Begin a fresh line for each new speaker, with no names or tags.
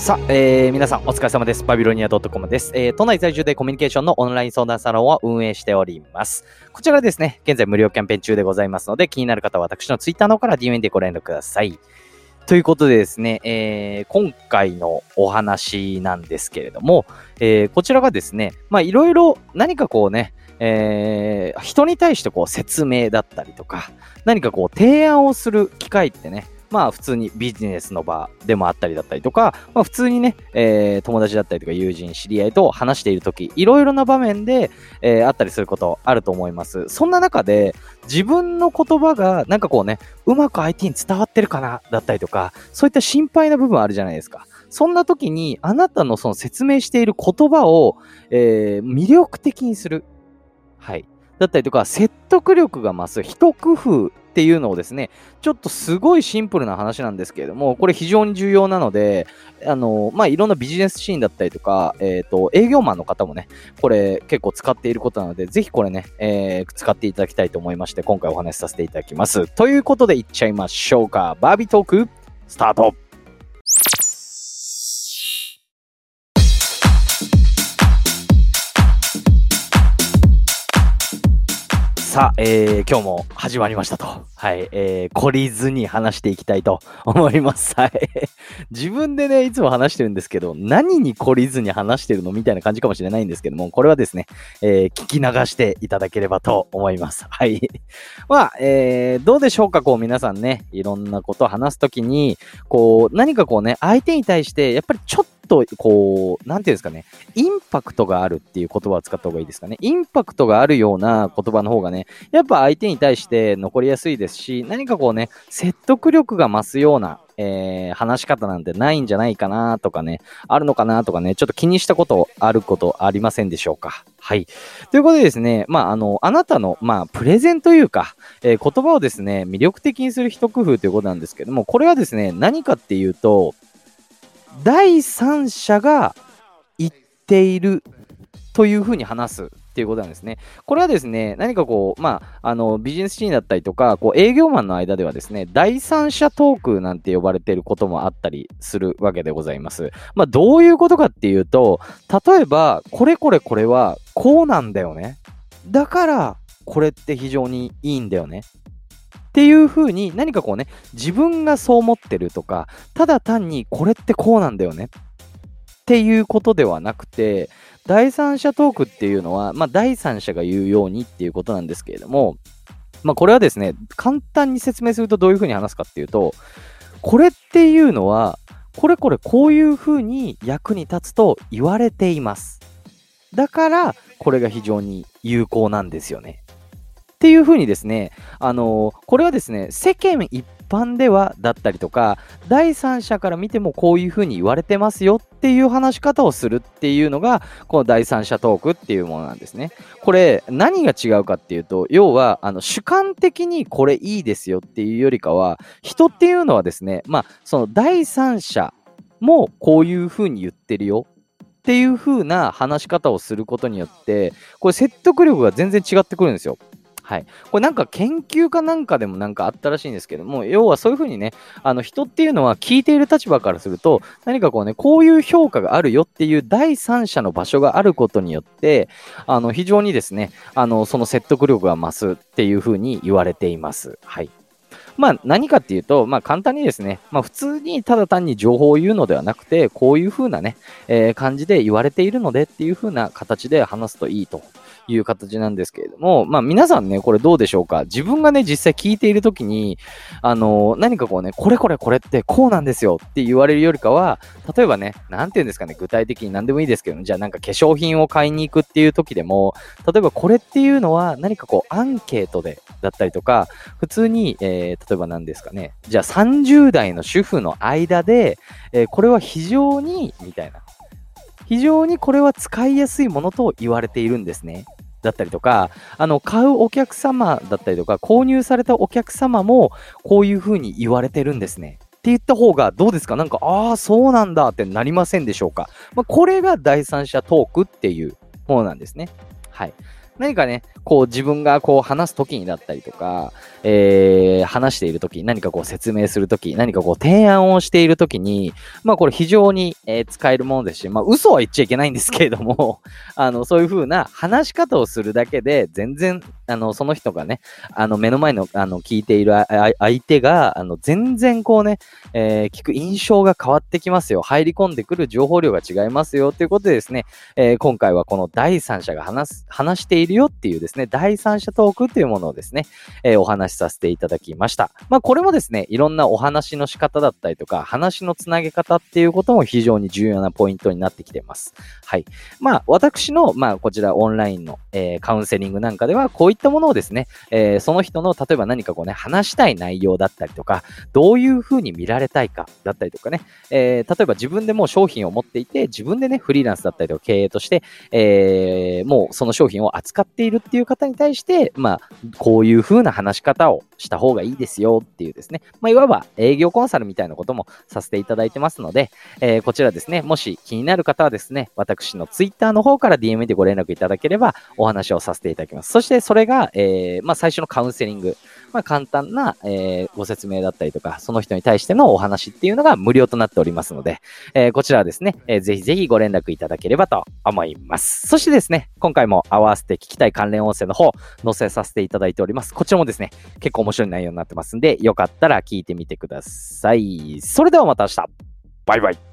さあ、えー、皆さんお疲れ様です。バビロニア .com です、えー。都内在住でコミュニケーションのオンライン相談サロンを運営しております。こちらですね、現在無料キャンペーン中でございますので、気になる方は私のツイッターの方から DM でご連絡ください。ということでですね、えー、今回のお話なんですけれども、えー、こちらがですね、まあいろいろ何かこうね、えー、人に対してこう説明だったりとか、何かこう提案をする機会ってね、まあ普通にビジネスの場でもあったりだったりとか、まあ普通にね、えー、友達だったりとか友人、知り合いと話しているとき、いろいろな場面で、えー、あったりすることあると思います。そんな中で、自分の言葉がなんかこうね、うまく相手に伝わってるかなだったりとか、そういった心配な部分あるじゃないですか。そんな時に、あなたのその説明している言葉を、えー、魅力的にする。はい。だったりとか、説得力が増す一工夫っていうのをですね、ちょっとすごいシンプルな話なんですけれども、これ非常に重要なので、あの、まあ、いろんなビジネスシーンだったりとか、えっ、ー、と、営業マンの方もね、これ結構使っていることなので、ぜひこれね、えー、使っていただきたいと思いまして、今回お話しさせていただきます。ということで、いっちゃいましょうか。バービートーク、スタートさあ、えー、今日も始まりましたと。はい、えー、懲りずに話していきたいと思います。はい。自分でね、いつも話してるんですけど、何に懲りずに話してるのみたいな感じかもしれないんですけども、これはですね、えー、聞き流していただければと思います。はい。まあ、えー、どうでしょうか、こう皆さんね、いろんなことを話すときに、こう、何かこうね、相手に対して、やっぱりちょっとと、こう、なんていうんですかね、インパクトがあるっていう言葉を使った方がいいですかね。インパクトがあるような言葉の方がね、やっぱ相手に対して残りやすいですし、何かこうね、説得力が増すような、えー、話し方なんてないんじゃないかなとかね、あるのかなとかね、ちょっと気にしたことあることありませんでしょうか。はい。ということでですね、まあ、あの、あなたの、まあ、プレゼンというか、えー、言葉をですね、魅力的にする一工夫ということなんですけども、これはですね、何かっていうと、第三者が言っているというふうに話すっていうことなんですね。これはですね、何かこう、まあ、あの、ビジネスシーンだったりとか、こう、営業マンの間ではですね、第三者トークなんて呼ばれていることもあったりするわけでございます。まあ、どういうことかっていうと、例えば、これこれこれはこうなんだよね。だから、これって非常にいいんだよね。っていう風に何かこうね、自分がそう思ってるとか、ただ単にこれってこうなんだよねっていうことではなくて、第三者トークっていうのは、まあ第三者が言うようにっていうことなんですけれども、まあこれはですね、簡単に説明するとどういう風に話すかっていうと、これっていうのは、これこれこういう風に役に立つと言われています。だから、これが非常に有効なんですよね。っていうふうにですね、あの、これはですね、世間一般ではだったりとか、第三者から見てもこういうふうに言われてますよっていう話し方をするっていうのが、この第三者トークっていうものなんですね。これ、何が違うかっていうと、要は、あの、主観的にこれいいですよっていうよりかは、人っていうのはですね、まあ、その第三者もこういうふうに言ってるよっていう風な話し方をすることによって、これ説得力が全然違ってくるんですよ。はい。これなんか研究かなんかでもなんかあったらしいんですけども、要はそういうふうにね、あの人っていうのは聞いている立場からすると、何かこうね、こういう評価があるよっていう第三者の場所があることによって、あの非常にですね、あのその説得力が増すっていうふうに言われています。はい。まあ何かっていうと、まあ簡単にですね、まあ普通にただ単に情報を言うのではなくて、こういう風なね、えー、感じで言われているのでっていう風な形で話すといいという形なんですけれども、まあ皆さんね、これどうでしょうか？自分がね、実際聞いているときに、あのー、何かこうね、これこれこれってこうなんですよって言われるよりかは、例えばね、なんて言うんですかね、具体的に何でもいいですけど、じゃあなんか化粧品を買いに行くっていう時でも、例えばこれっていうのは何かこうアンケートでだったりとか、普通に、えー、例えば何ですかね、じゃあ30代の主婦の間で、えー、これは非常に、みたいな。非常にこれは使いやすいものと言われているんですね。だったりとか、あの、買うお客様だったりとか、購入されたお客様も、こういうふうに言われてるんですね。って言った方がどうですか？なんか、ああ、そうなんだってなりませんでしょうか？まあ、これが第三者トークっていうものなんですね。はい。何かね、こう自分がこう話す時にだったりとか、えー、話している時、何かこう説明する時、何かこう提案をしている時に、まあこれ非常に、えー、使えるものですし、まあ嘘は言っちゃいけないんですけれども、あの、そういう風な話し方をするだけで、全然、あの、その人がね、あの、目の前の、あの、聞いている相手が、あの、全然こうね、えー、聞く印象が変わってきますよ。入り込んでくる情報量が違いますよ。ということでですね、え、今回はこの第三者が話す、話しているよっていうですね、第三者トークっていうものをですね、えー、お話しさせていただきました。まあ、これもですね、いろんなお話の仕方だったりとか、話のつなげ方っていうことも非常に重要なポイントになってきてます。はい。まあ、私の、まあ、こちらオンラインの、えー、カウンセリングなんかでは、こういったものをですね、えー、その人の、例えば何かこうね、話したい内容だったりとか、どういうふうに見られたいかだったりとかね、えー、例えば自分でもう商品を持っていて、自分でね、フリーランスだったりとか経営として、えー、もうその商品を扱っているっていう方に対して、まあ、こういう風な話し方をした方がいいですよっていうですね、まあ、いわば営業コンサルみたいなこともさせていただいてますので、えー、こちらですね、もし気になる方はですね、私の Twitter の方から DM でご連絡いただければお話をさせていただきます。そしてそれが、えー、まあ、最初のカウンセリング、まあ、簡単な、えー、ご説明だったりとか、その人に対してのお話っていうのが無料となっておりますので、えー、こちらはですね、えー、ぜひぜひご連絡いただければと思います。そしてですね、今回も合わせて聞きたい関連音声の方、載せさせていただいております。こちらもですね、結構面白い内容になってますんで、よかったら聞いてみてください。それではまた明日バイバイ